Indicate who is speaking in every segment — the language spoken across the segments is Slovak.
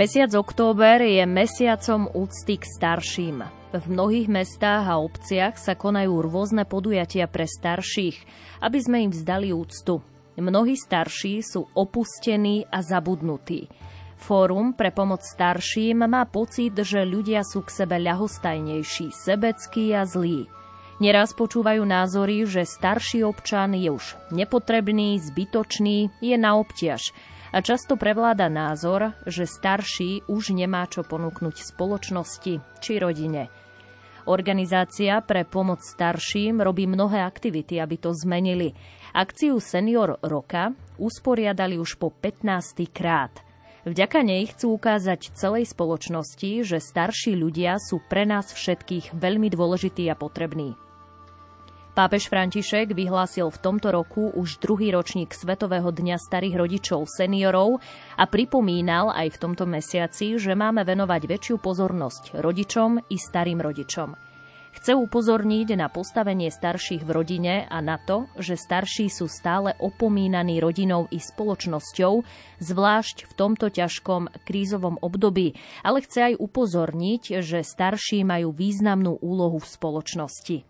Speaker 1: Mesiac október je mesiacom úcty k starším. V mnohých mestách a obciach sa konajú rôzne podujatia pre starších, aby sme im vzdali úctu. Mnohí starší sú opustení a zabudnutí. Fórum pre pomoc starším má pocit, že ľudia sú k sebe ľahostajnejší, sebeckí a zlí. Neraz počúvajú názory, že starší občan je už nepotrebný, zbytočný, je na obťaž – a často prevláda názor, že starší už nemá čo ponúknuť spoločnosti či rodine. Organizácia pre pomoc starším robí mnohé aktivity, aby to zmenili. Akciu Senior Roka usporiadali už po 15. krát. Vďaka nej chcú ukázať celej spoločnosti, že starší ľudia sú pre nás všetkých veľmi dôležití a potrební. Pápež František vyhlásil v tomto roku už druhý ročník Svetového dňa starých rodičov seniorov a pripomínal aj v tomto mesiaci, že máme venovať väčšiu pozornosť rodičom i starým rodičom. Chce upozorniť na postavenie starších v rodine a na to, že starší sú stále opomínaní rodinou i spoločnosťou, zvlášť v tomto ťažkom krízovom období, ale chce aj upozorniť, že starší majú významnú úlohu v spoločnosti.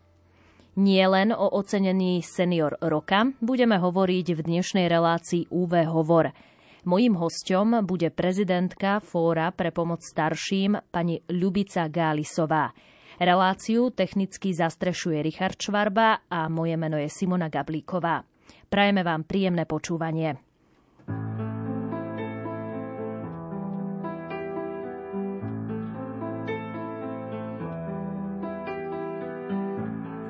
Speaker 1: Nie len o ocenení senior roka budeme hovoriť v dnešnej relácii UV Hovor. Mojím hostom bude prezidentka Fóra pre pomoc starším pani Ľubica Gálisová. Reláciu technicky zastrešuje Richard Čvarba a moje meno je Simona Gablíková. Prajeme vám príjemné počúvanie.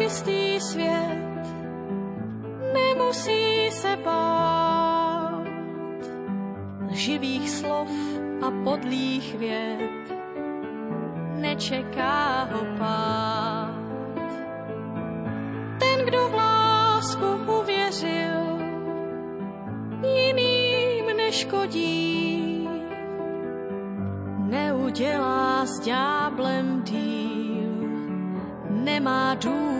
Speaker 2: čistý svět, nemusí se bát živých slov a podlých věd, nečeká ho pád. Ten, kdo v lásku uvěřil, jiným neškodí, neudělá s ďáblem díl, nemá důvod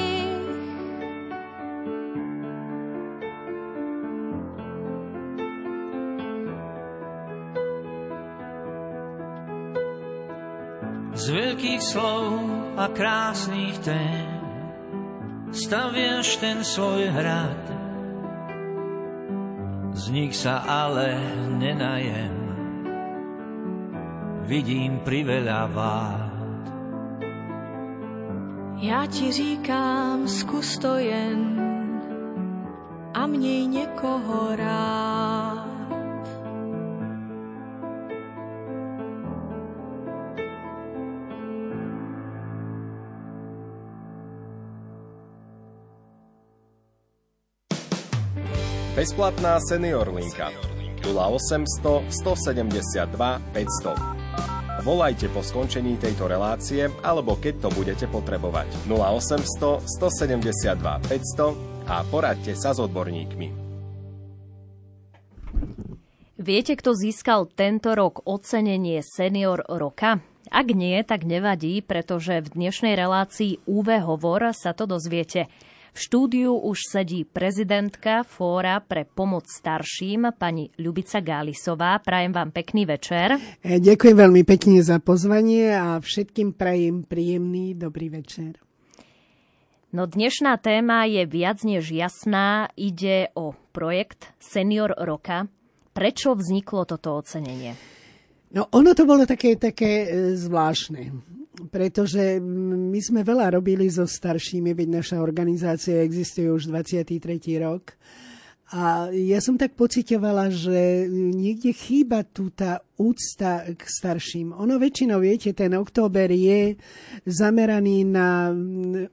Speaker 3: veľkých slov a krásnych tém staviaš ten svoj hrad. Z nich sa ale nenajem, vidím priveľa vád.
Speaker 2: Já ti říkám, zkus to jen a měj někoho rád.
Speaker 4: Bezplatná senior linka 0800 172 500 Volajte po skončení tejto relácie alebo keď to budete potrebovať. 0800 172 500 a poradte sa s odborníkmi.
Speaker 1: Viete, kto získal tento rok ocenenie Senior roka? Ak nie, tak nevadí, pretože v dnešnej relácii UV Hovor sa to dozviete. V štúdiu už sedí prezidentka Fóra pre pomoc starším, pani Ľubica Gálisová. Prajem vám pekný večer.
Speaker 5: E, ďakujem veľmi pekne za pozvanie a všetkým prajem príjemný dobrý večer.
Speaker 1: No dnešná téma je viac než jasná. Ide o projekt Senior roka. Prečo vzniklo toto ocenenie?
Speaker 5: No ono to bolo také, také e, zvláštne pretože my sme veľa robili so staršími, veď naša organizácia existuje už 23. rok. A ja som tak pocitovala, že niekde chýba tu tá úcta k starším. Ono väčšinou, viete, ten október je zameraný na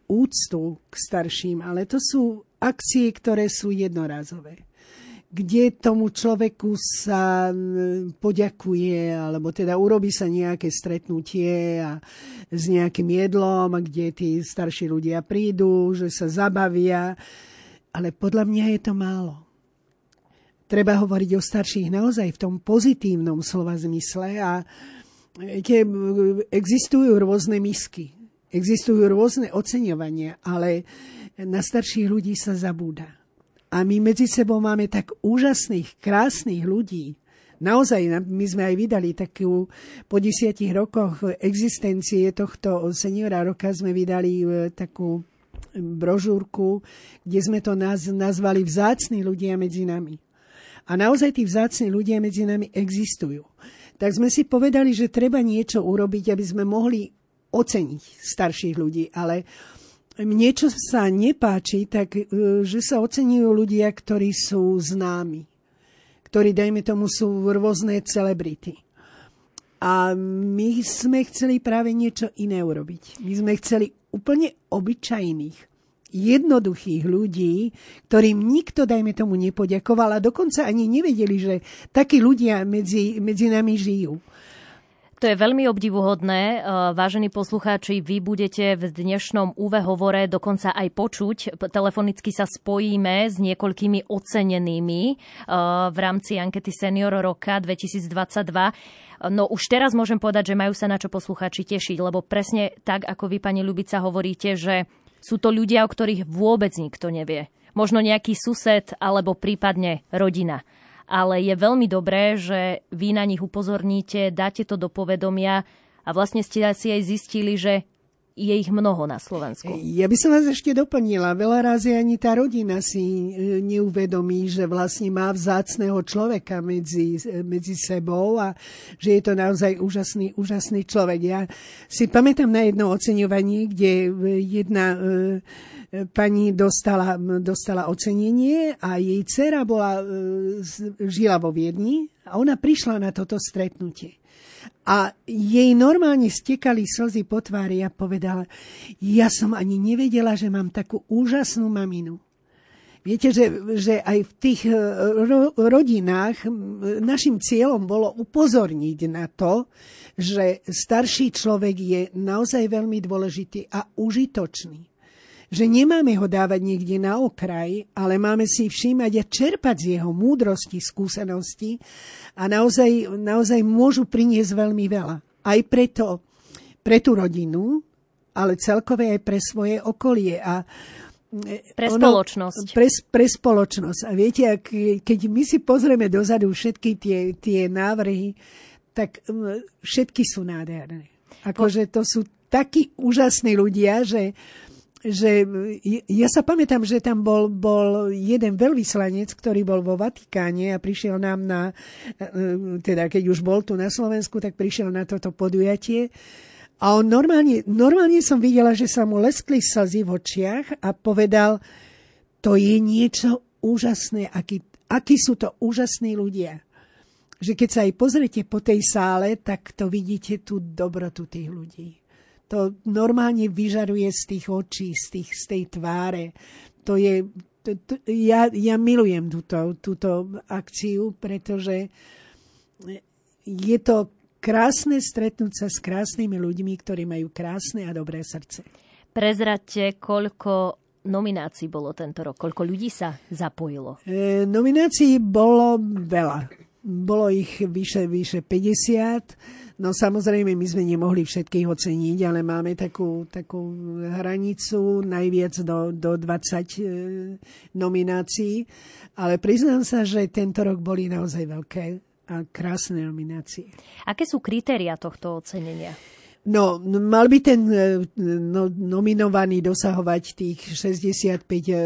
Speaker 5: úctu k starším, ale to sú akcie, ktoré sú jednorazové kde tomu človeku sa poďakuje, alebo teda urobí sa nejaké stretnutie a s nejakým jedlom, kde tí starší ľudia prídu, že sa zabavia. Ale podľa mňa je to málo. Treba hovoriť o starších naozaj v tom pozitívnom slova zmysle a viete, existujú rôzne misky, existujú rôzne oceňovania, ale na starších ľudí sa zabúda. A my medzi sebou máme tak úžasných, krásnych ľudí. Naozaj, my sme aj vydali takú, po desiatich rokoch existencie tohto seniora roka sme vydali e, takú brožúrku, kde sme to naz, nazvali Vzácni ľudia medzi nami. A naozaj tí vzácni ľudia medzi nami existujú. Tak sme si povedali, že treba niečo urobiť, aby sme mohli oceniť starších ľudí. Ale mne čo sa nepáči, tak e, že sa ocenujú ľudia, ktorí sú známi. Ktorí, dajme tomu, sú rôzne celebrity. A my sme chceli práve niečo iné urobiť. My sme chceli úplne obyčajných, jednoduchých ľudí, ktorým nikto, dajme tomu, nepoďakoval a dokonca ani nevedeli, že takí ľudia medzi, medzi nami žijú.
Speaker 1: To je veľmi obdivuhodné. E, vážení poslucháči, vy budete v dnešnom UV hovore dokonca aj počuť. Telefonicky sa spojíme s niekoľkými ocenenými e, v rámci ankety Senior roka 2022. No už teraz môžem povedať, že majú sa na čo poslucháči tešiť, lebo presne tak, ako vy, pani Ľubica, hovoríte, že sú to ľudia, o ktorých vôbec nikto nevie. Možno nejaký sused alebo prípadne rodina ale je veľmi dobré, že vy na nich upozorníte, dáte to do povedomia a vlastne ste si aj zistili, že je ich mnoho na Slovensku.
Speaker 5: Ja by som vás ešte doplnila. Veľa razy ani tá rodina si e, neuvedomí, že vlastne má vzácného človeka medzi, medzi sebou a že je to naozaj úžasný, úžasný človek. Ja si pamätám na jedno oceňovanie, kde jedna e, pani dostala, dostala ocenenie a jej dcera bola, e, žila vo Viedni a ona prišla na toto stretnutie. A jej normálne stekali slzy po tvári a povedala, ja som ani nevedela, že mám takú úžasnú maminu. Viete, že, že aj v tých e, ro, rodinách našim cieľom bolo upozorniť na to, že starší človek je naozaj veľmi dôležitý a užitočný že nemáme ho dávať niekde na okraj, ale máme si všímať a čerpať z jeho múdrosti, skúsenosti a naozaj, naozaj môžu priniesť veľmi veľa. Aj preto, pre tú rodinu, ale celkové aj pre svoje okolie. A
Speaker 1: e, pre spoločnosť.
Speaker 5: Ono, pre, pre spoločnosť. A viete, ak, keď my si pozrieme dozadu všetky tie, tie návrhy, tak všetky sú nádherné. Akože to sú takí úžasní ľudia, že že ja sa pamätám, že tam bol, bol jeden veľvyslanec, ktorý bol vo Vatikáne a prišiel nám na, e, teda keď už bol tu na Slovensku, tak prišiel na toto podujatie. A on normálne, normálne som videla, že sa mu leskli slzy v očiach a povedal, to je niečo úžasné, aký, akí sú to úžasní ľudia. Že keď sa aj pozrete po tej sále, tak to vidíte tú dobrotu tých ľudí to normálne vyžaruje z tých očí, z, tých, z tej tváre. To je, to, to, ja, ja milujem túto, túto akciu, pretože je to krásne stretnúť sa s krásnymi ľuďmi, ktorí majú krásne a dobré srdce.
Speaker 1: Prezradte, koľko nominácií bolo tento rok? Koľko ľudí sa zapojilo?
Speaker 5: E, nominácií bolo veľa. Bolo ich vyše, vyše 50. No samozrejme, my sme nemohli všetkých oceniť, ale máme takú, takú hranicu najviac do, do 20 e, nominácií. Ale priznám sa, že tento rok boli naozaj veľké a krásne nominácie.
Speaker 1: Aké sú kritéria tohto ocenenia?
Speaker 5: No, mal by ten e, no, nominovaný dosahovať tých 65 e,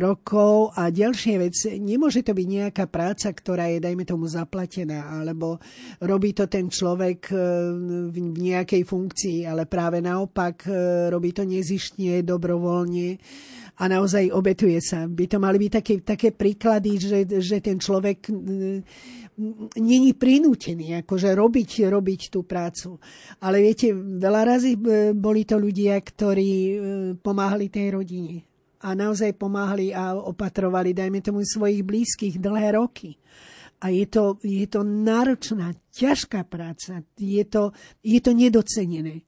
Speaker 5: rokov. A ďalšia vec, nemôže to byť nejaká práca, ktorá je, dajme tomu, zaplatená, alebo robí to ten človek e, v nejakej funkcii, ale práve naopak robí to nezištne, dobrovoľne a naozaj obetuje sa. By to mali byť také, také príklady, že, že ten človek není prinútený akože robiť, robiť tú prácu. Ale viete, veľa razy e, boli to ľudia, ktorí e, pomáhali tej rodine. A naozaj pomáhali a opatrovali, dajme tomu, svojich blízkych dlhé roky. A je to, je to náročná, ťažká práca. Je to, je to nedocenené.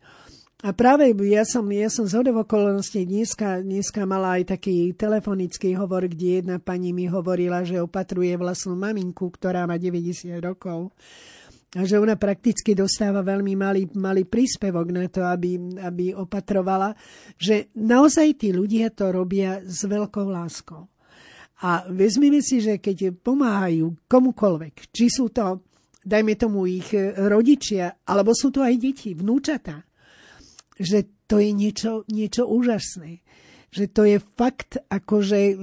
Speaker 5: A práve ja som, ja som z okolností dneska, dneska mala aj taký telefonický hovor, kde jedna pani mi hovorila, že opatruje vlastnú maminku, ktorá má 90 rokov a že ona prakticky dostáva veľmi malý, malý príspevok na to, aby, aby opatrovala, že naozaj tí ľudia to robia s veľkou láskou. A vezmeme si, že keď pomáhajú komukoľvek, či sú to, dajme tomu, ich rodičia, alebo sú to aj deti, vnúčatá, že to je niečo, niečo úžasné. Že to je fakt akože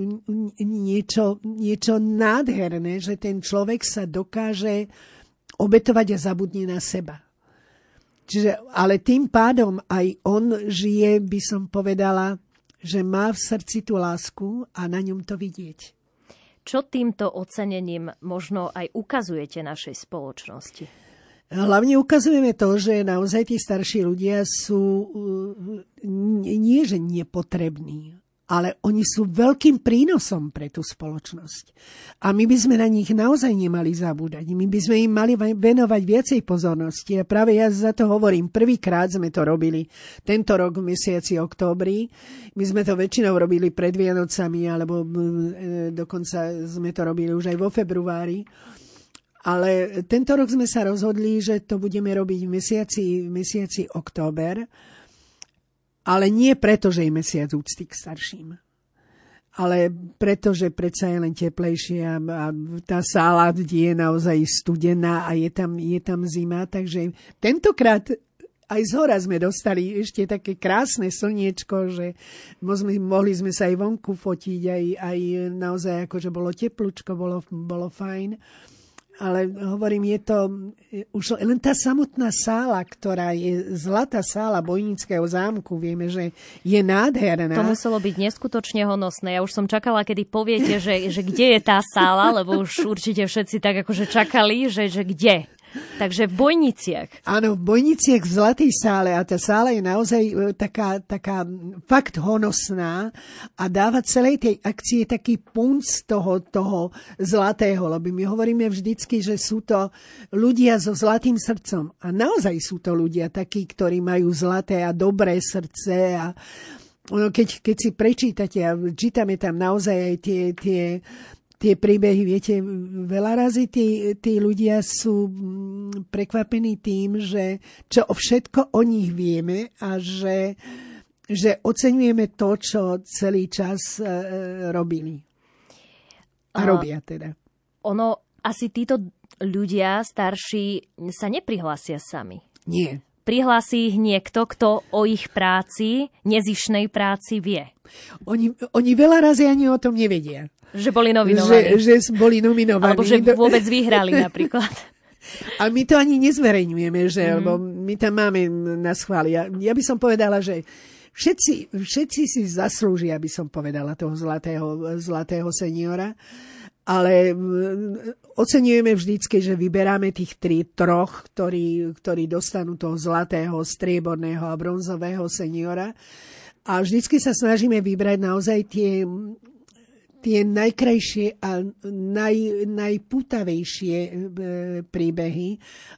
Speaker 5: niečo, niečo nádherné, že ten človek sa dokáže obetovať a zabudne na seba. Čiže, ale tým pádom aj on žije, by som povedala, že má v srdci tú lásku a na ňom to vidieť.
Speaker 1: Čo týmto ocenením možno aj ukazujete našej spoločnosti?
Speaker 5: Hlavne ukazujeme to, že naozaj tí starší ľudia sú nie že nepotrební, ale oni sú veľkým prínosom pre tú spoločnosť. A my by sme na nich naozaj nemali zabúdať. My by sme im mali venovať viacej pozornosti. A práve ja za to hovorím. Prvýkrát sme to robili tento rok v mesiaci októbri. My sme to väčšinou robili pred Vianocami, alebo e, dokonca sme to robili už aj vo februári. Ale tento rok sme sa rozhodli, že to budeme robiť v mesiaci, v mesiaci október, ale nie preto, že je mesiac úcty k starším, ale preto, že predsa je len teplejšie a, a tá sála je naozaj studená a je tam, je tam zima, takže tentokrát aj z hora sme dostali ešte také krásne slniečko, že mohli, mohli sme sa aj vonku fotiť, aj, aj naozaj akože bolo teplúčko, bolo, bolo fajn ale hovorím, je to už len tá samotná sála, ktorá je zlatá sála Bojnického zámku, vieme, že je nádherná.
Speaker 1: To muselo byť neskutočne honosné. Ja už som čakala, kedy poviete, že, že kde je tá sála, lebo už určite všetci tak akože čakali, že, že kde. Takže v Bojniciach.
Speaker 5: Áno, v Bojniciach v Zlatej sále. A tá sála je naozaj e, taká, taká fakt honosná. A dáva celej tej akcie taký punc toho, toho zlatého, lebo my hovoríme vždycky, že sú to ľudia so zlatým srdcom. A naozaj sú to ľudia takí, ktorí majú zlaté a dobré srdce. A keď, keď si prečítate a čítame tam naozaj aj tie, tie tie príbehy, viete, veľa razy tí, tí ľudia sú mm, prekvapení tým, že čo všetko o nich vieme a že, že oceňujeme to, čo celý čas e, robili. A robia teda.
Speaker 1: Ono, asi títo ľudia starší sa neprihlásia sami.
Speaker 5: Nie.
Speaker 1: Prihlási ich niekto, kto o ich práci, nezišnej práci vie.
Speaker 5: Oni, oni veľa razy ani o tom nevedia.
Speaker 1: Že boli nominovaní.
Speaker 5: Že, že boli nominovaní.
Speaker 1: Alebo že vôbec vyhrali napríklad.
Speaker 5: A my to ani nezverejňujeme, že, mm-hmm. lebo my tam máme na schváli. Ja, ja by som povedala, že všetci, všetci si zaslúžia, aby som povedala, toho zlatého, zlatého seniora. Ale oceňujeme vždycky, že vyberáme tých tri, troch, ktorí, ktorí dostanú toho zlatého, strieborného a bronzového seniora. A vždycky sa snažíme vybrať naozaj tie tie najkrajšie a naj, najputavejšie e, príbehy,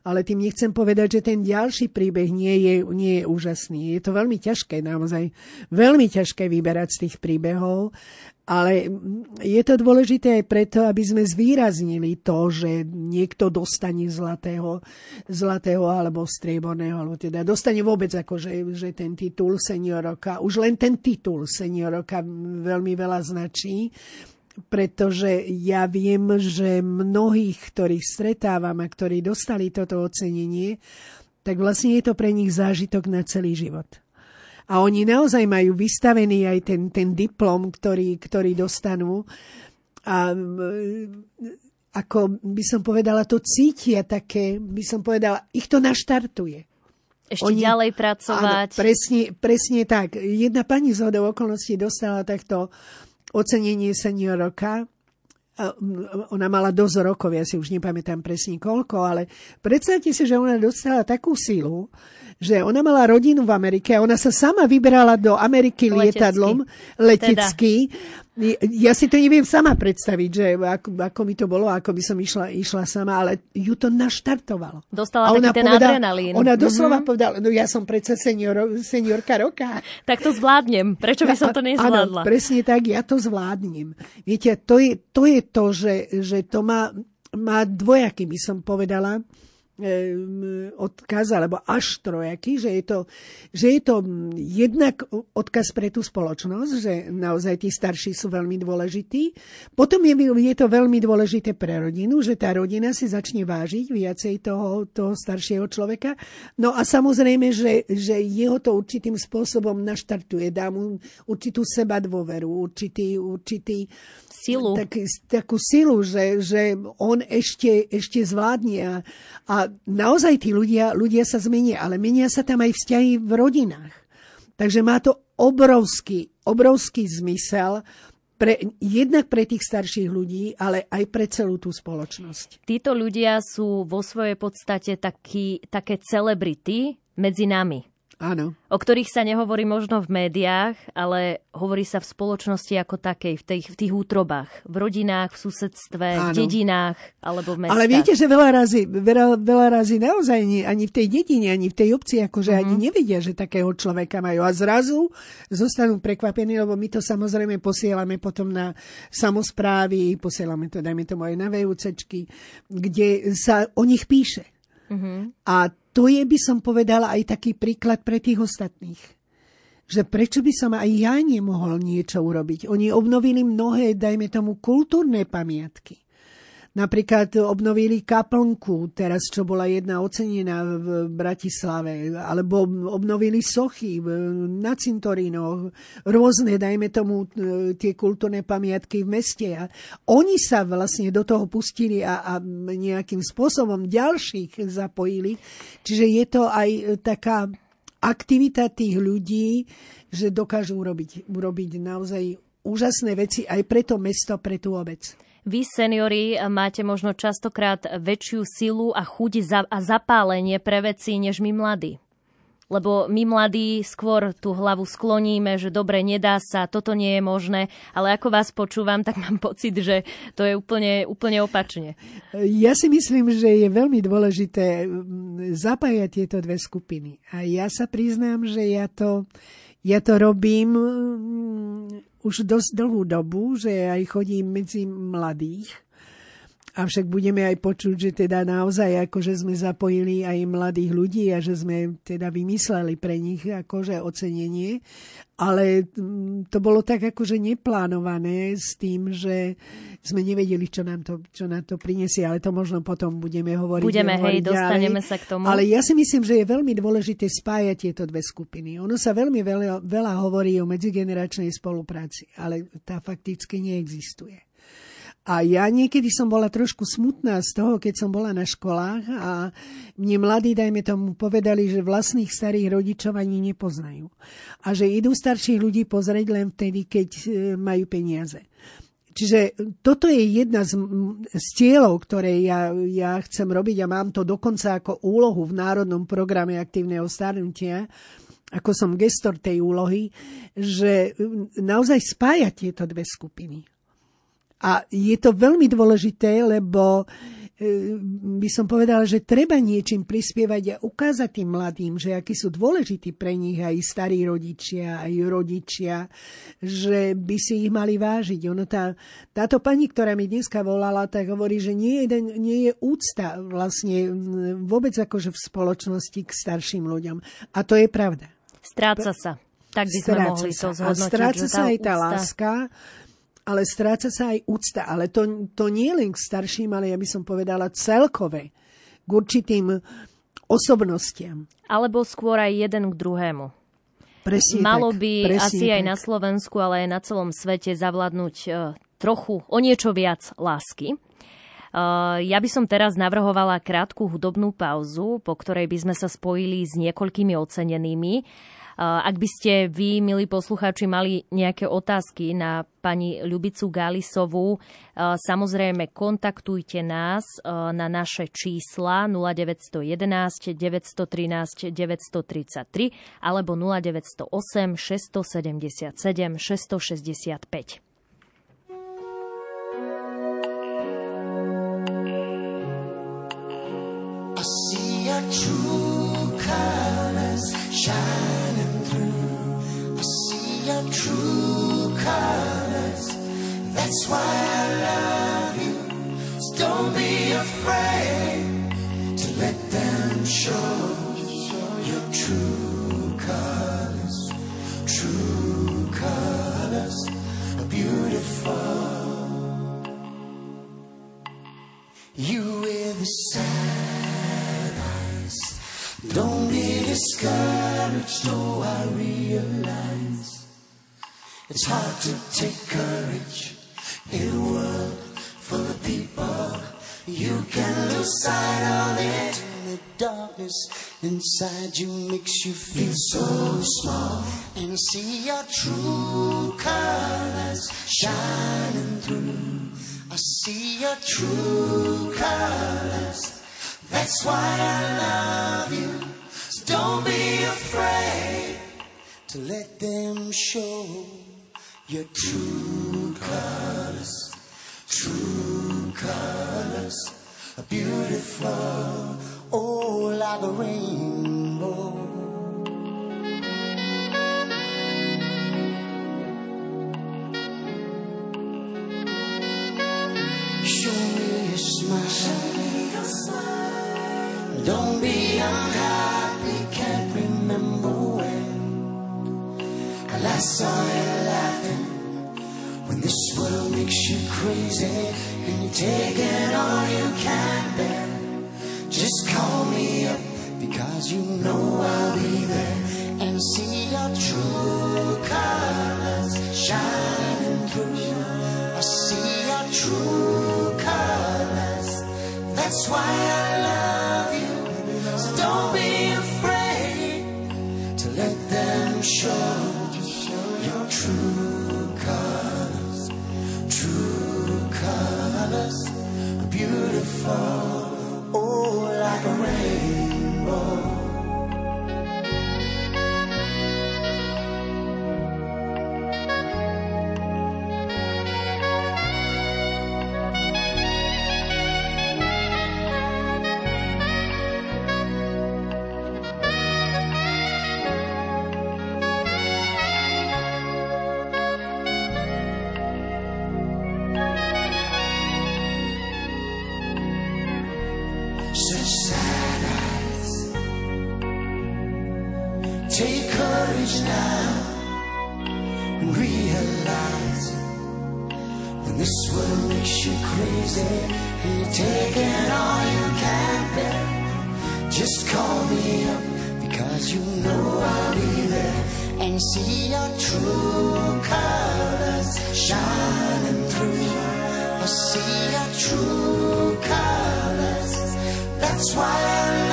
Speaker 5: ale tým nechcem povedať, že ten ďalší príbeh nie je, nie je úžasný. Je to veľmi ťažké, naozaj veľmi ťažké vyberať z tých príbehov, ale je to dôležité aj preto, aby sme zvýraznili to, že niekto dostane zlatého, zlatého alebo strieborného, alebo teda dostane vôbec akože že ten titul senior roka. Už len ten titul senior roka veľmi veľa značí pretože ja viem, že mnohých, ktorých stretávam a ktorí dostali toto ocenenie, tak vlastne je to pre nich zážitok na celý život. A oni naozaj majú vystavený aj ten, ten diplom, ktorý, ktorý dostanú. A ako by som povedala, to cítia také, by som povedala, ich to naštartuje.
Speaker 1: Ešte Oni, ďalej pracovať.
Speaker 5: Áno, presne, presne tak. Jedna pani z hodou okolností dostala takto ocenenie senior roka. Ona mala dosť rokov, ja si už nepamätám presne koľko, ale predstavte si, že ona dostala takú silu, že ona mala rodinu v Amerike a ona sa sama vybrala do Ameriky letecky. lietadlom letecky. Teda. Ja si to neviem sama predstaviť, že ako, ako mi to bolo, ako by som išla, išla sama, ale ju to naštartovalo.
Speaker 1: Dostala taký ten povedala, adrenalín.
Speaker 5: Ona doslova mm-hmm. povedala, no ja som predsa senior, seniorka roka.
Speaker 1: Tak to zvládnem. Prečo by som to nezvládla?
Speaker 5: Áno, presne tak, ja to zvládnem. Viete, to je to, je to že, že to má, má dvojaký, by som povedala, odkaz, alebo až trojaký, že je to, že je to jednak odkaz pre tú spoločnosť, že naozaj tí starší sú veľmi dôležití. Potom je, je to veľmi dôležité pre rodinu, že tá rodina si začne vážiť viacej toho, toho staršieho človeka. No a samozrejme, že, že jeho to určitým spôsobom naštartuje, dá mu určitú seba dôveru, určitý, určitý
Speaker 1: silu.
Speaker 5: Tak, takú silu, že, že on ešte, ešte zvládne a, a naozaj tí ľudia, ľudia sa zmenia, ale menia sa tam aj vzťahy v rodinách. Takže má to obrovský, obrovský zmysel pre, jednak pre tých starších ľudí, ale aj pre celú tú spoločnosť.
Speaker 1: Títo ľudia sú vo svojej podstate taký, také celebrity medzi nami.
Speaker 5: Áno.
Speaker 1: O ktorých sa nehovorí možno v médiách, ale hovorí sa v spoločnosti ako takej, v, tej, v tých útrobách, v rodinách, v susedstve, Áno. v dedinách alebo v mestách.
Speaker 5: Ale viete, že veľa razy, veľa, veľa razy naozaj ani, ani v tej dedine, ani v tej obci, akože uh-huh. ani mhm. nevedia, že takého človeka majú. A zrazu zostanú prekvapení, lebo my to samozrejme posielame potom na samozprávy, posielame to, dajme tomu aj na VUCčky, kde sa o nich píše. Uh-huh. A to je, by som povedala, aj taký príklad pre tých ostatných. Že prečo by som aj ja nemohol niečo urobiť? Oni obnovili mnohé, dajme tomu, kultúrne pamiatky. Napríklad obnovili kaplnku, teraz čo bola jedna ocenená v Bratislave, alebo obnovili sochy na cintorínoch, rôzne, dajme tomu, e, tie kultúrne pamiatky v meste. A oni sa vlastne do toho pustili a, a nejakým spôsobom ďalších zapojili. Čiže je to aj taká aktivita tých ľudí, že dokážu urobiť, urobiť naozaj úžasné veci aj pre to mesto, pre tú obec.
Speaker 1: Vy, seniori, máte možno častokrát väčšiu silu a chuť a zapálenie pre veci, než my mladí. Lebo my mladí skôr tú hlavu skloníme, že dobre, nedá sa, toto nie je možné, ale ako vás počúvam, tak mám pocit, že to je úplne, úplne opačne.
Speaker 5: Ja si myslím, že je veľmi dôležité mm, zapájať tieto dve skupiny. A ja sa priznám, že ja to, ja to robím mm, už dosť dlhú dobu, že aj chodím medzi mladých. Avšak budeme aj počuť, že teda naozaj akože sme zapojili aj mladých ľudí a že sme teda vymysleli pre nich akože ocenenie. Ale mm, to bolo tak akože neplánované s tým, že sme nevedeli, čo nám to, čo nám to prinesie, ale to možno potom budeme hovoriť.
Speaker 1: Budeme,
Speaker 5: hovoriť
Speaker 1: hej, dostaneme sa k tomu.
Speaker 5: Ale ja si myslím, že je veľmi dôležité spájať tieto dve skupiny. Ono sa veľmi veľa, veľa hovorí o medzigeneračnej spolupráci, ale tá fakticky neexistuje. A ja niekedy som bola trošku smutná z toho, keď som bola na školách a mne mladí, dajme tomu, povedali, že vlastných starých rodičov ani nepoznajú. A že idú starších ľudí pozrieť len vtedy, keď e, majú peniaze. Čiže toto je jedna z, z cieľov, ktoré ja, ja chcem robiť a mám to dokonca ako úlohu v Národnom programe aktívneho starnutia, ako som gestor tej úlohy, že naozaj spájať tieto dve skupiny A je to veľmi dôležité, lebo E, by som povedala, že treba niečím prispievať a ukázať tým mladým, že akí sú dôležití pre nich aj starí rodičia, aj rodičia, že by si ich mali vážiť. Ono tá, táto pani, ktorá mi dneska volala, tak hovorí, že nie, je, nie je úcta vlastne vôbec akože v spoločnosti k starším ľuďom. A to je pravda.
Speaker 6: Stráca sa. Tak by sme stráca mohli to zhodnotiť.
Speaker 5: A stráca sa aj tá úcta... láska, ale stráca sa aj úcta. Ale to, to nie len k starším, ale ja by som povedala celkové, k určitým osobnostiam.
Speaker 6: Alebo skôr aj jeden k druhému.
Speaker 5: Presne
Speaker 6: Malo
Speaker 5: tak,
Speaker 6: by asi tak. aj na Slovensku, ale aj na celom svete zavládnuť uh, trochu, o niečo viac lásky. Uh, ja by som teraz navrhovala krátku hudobnú pauzu, po ktorej by sme sa spojili s niekoľkými ocenenými. Ak by ste vy, milí poslucháči, mali nejaké otázky na pani Ľubicu Galisovú, samozrejme kontaktujte nás na naše čísla 0911 913 933 alebo 0908 677 665. I see a true colors shine. True colors. That's why I love you. Don't be afraid to let them show your true colors. True colors are beautiful. You with the sad eyes. Don't be discouraged, oh, I realize it's hard to take courage in a world full of people. You can lose sight of it. The darkness inside you makes you feel so small. And see your true colors shining through. I see your true colors. That's why I love you. So don't be afraid to let them show your true colors, true colors are beautiful, oh, like a rainbow. Show me your smile. Don't be unhappy, can't remember when I last saw you. World makes you crazy and you're taking all you can bear, just call me up because you know I'll be there and see your true colors shining through. I see your true colors. That's why I love beautiful, oh, like a rainbow. such sad eyes. Take courage now and realize when this world makes you crazy,
Speaker 7: you're taking all you can bear. Just call me up because you know I'll be
Speaker 6: there and see your true colors shining through. I'll see your true. That's why I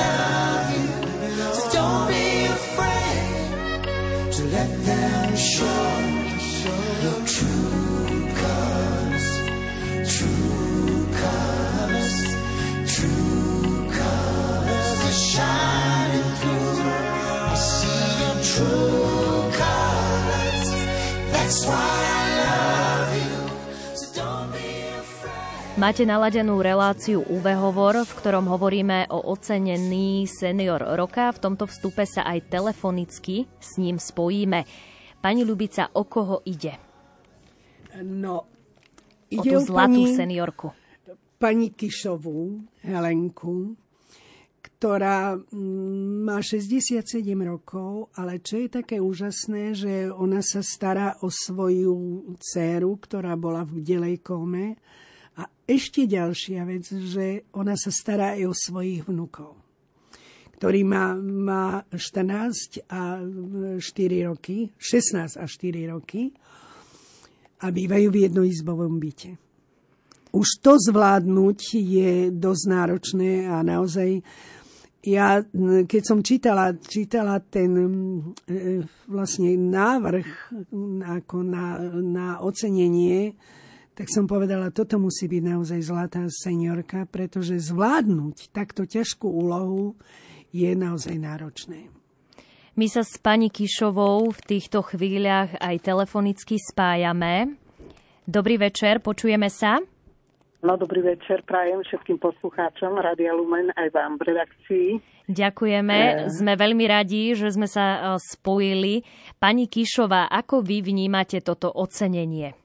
Speaker 1: Máte naladenú reláciu UV Hovor, v ktorom hovoríme o ocenený senior roka. V tomto vstupe sa aj telefonicky s ním spojíme. Pani Ľubica, o koho ide?
Speaker 5: No,
Speaker 1: ide o tú zlatú pani, seniorku.
Speaker 5: Pani Kišovú, Helenku, ktorá mm, má 67 rokov, ale čo je také úžasné, že ona sa stará o svoju dceru, ktorá bola v delej kome ešte ďalšia vec, že ona sa stará aj o svojich vnukov, ktorý má, má 14 a 4 roky, 16 a 4 roky a bývajú v jednoizbovom byte. Už to zvládnuť je dosť náročné a naozaj ja, keď som čítala, čítala ten e, vlastne návrh ako na, na ocenenie, tak som povedala, toto musí byť naozaj zlatá seniorka, pretože zvládnuť takto ťažkú úlohu je naozaj náročné.
Speaker 1: My sa s pani Kišovou v týchto chvíľach aj telefonicky spájame. Dobrý večer, počujeme sa.
Speaker 8: No, dobrý večer, prajem všetkým poslucháčom Radia Lumen aj vám v redakcii.
Speaker 1: Ďakujeme, e... sme veľmi radi, že sme sa e, spojili. Pani Kišová, ako vy vnímate toto ocenenie?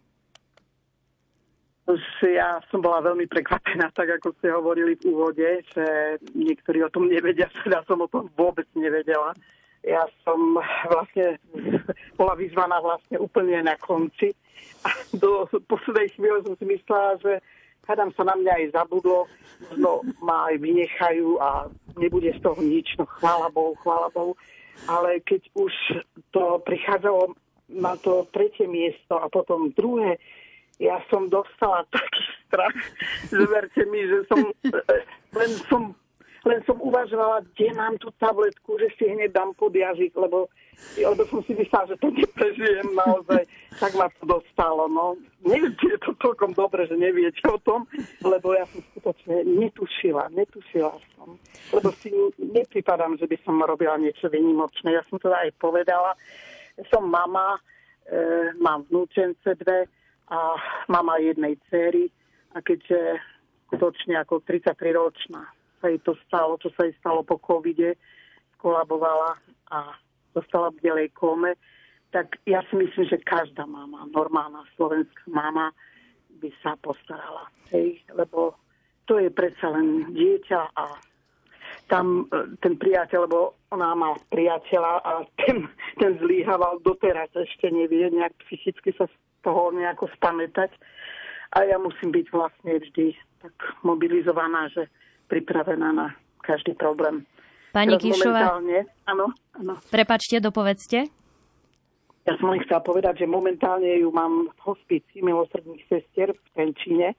Speaker 8: Ja som bola veľmi prekvapená, tak ako ste hovorili v úvode, že niektorí o tom nevedia, ja som o tom vôbec nevedela. Ja som vlastne bola vyzvaná vlastne úplne na konci a do poslednej chvíle som si myslela, že hádam sa na mňa aj zabudlo, no ma aj vynechajú a nebude z toho nič, no chvála Bohu, chvála Bohu. Ale keď už to prichádzalo na to tretie miesto a potom druhé, ja som dostala taký strach, že verte mi, že som len som len som uvažovala, kde mám tú tabletku, že si hneď dám pod jazyk, lebo, lebo som si myslela, že to neprežijem naozaj. Tak ma to dostalo. No. Neviete, je to toľkom dobre, že neviete o tom, lebo ja som skutočne netušila, netušila som. Lebo si nepripadám, že by som robila niečo vynimočné. Ja som to aj povedala. Som mama, e, mám vnúčence dve, a mama jednej céry a keďže skutočne ako 33 ročná sa jej to stalo, čo sa jej stalo po covide, skolabovala a dostala v delej kome, tak ja si myslím, že každá mama, normálna slovenská mama by sa postarala. Hej, lebo to je predsa len dieťa a tam e, ten priateľ, lebo ona má priateľa a ten, ten zlíhaval doteraz ešte nevie, nejak psychicky sa toho nejako spamätať. A ja musím byť vlastne vždy tak mobilizovaná, že pripravená na každý problém.
Speaker 1: Pani Teraz Kišová,
Speaker 8: áno, áno.
Speaker 1: prepačte, dopovedzte.
Speaker 8: Ja som len chcela povedať, že momentálne ju mám v hospícii milosrdných sestier v Tenčine,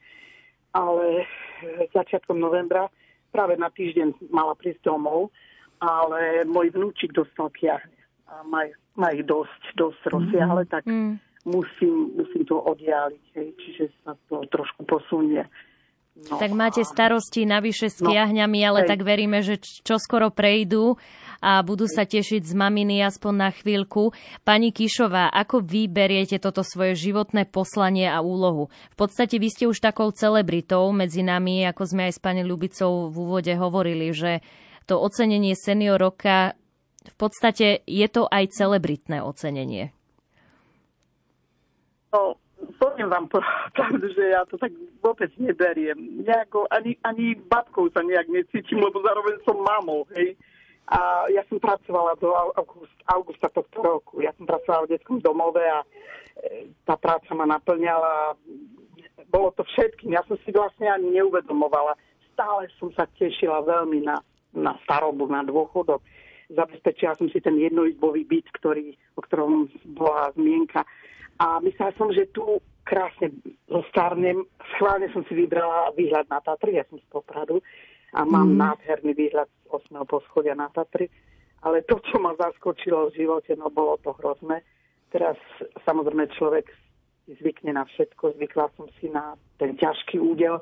Speaker 8: ale začiatkom novembra práve na týždeň mala prísť domov, ale môj vnúčik dostal kiahne a má, má ich dosť, dosť rozsiahle, tak mm musím, musím to oddialiť, hej, čiže sa to trošku posunie.
Speaker 1: No, tak máte starosti navyše s no, kiahňami, ale hej. tak veríme, že čo skoro prejdú a budú sa tešiť z maminy aspoň na chvíľku. Pani Kišová, ako vy beriete toto svoje životné poslanie a úlohu? V podstate vy ste už takou celebritou medzi nami, ako sme aj s pani Ľubicou v úvode hovorili, že to ocenenie senior roka v podstate je to aj celebritné ocenenie.
Speaker 8: No, poviem vám pravdu, že ja to tak vôbec neberiem. Nejako, ani, ani babkou sa nejak necítim, lebo zároveň som mamou, hej. A ja som pracovala do august, augusta tohto roku. Ja som pracovala v detskom domove a e, tá práca ma naplňala. Bolo to všetkým. Ja som si vlastne ani neuvedomovala. Stále som sa tešila veľmi na, na starobu, na dôchodok. Zabezpečila som si ten jednoizbový byt, ktorý, o ktorom bola zmienka. A myslela som, že tu krásne zostarnem. Schválne som si vybrala výhľad na Tatry, ja som z Popradu a mám mm. nádherný výhľad z 8. poschodia na Tatry. Ale to, čo ma zaskočilo v živote, no bolo to hrozné. Teraz samozrejme človek zvykne na všetko, zvykla som si na ten ťažký údel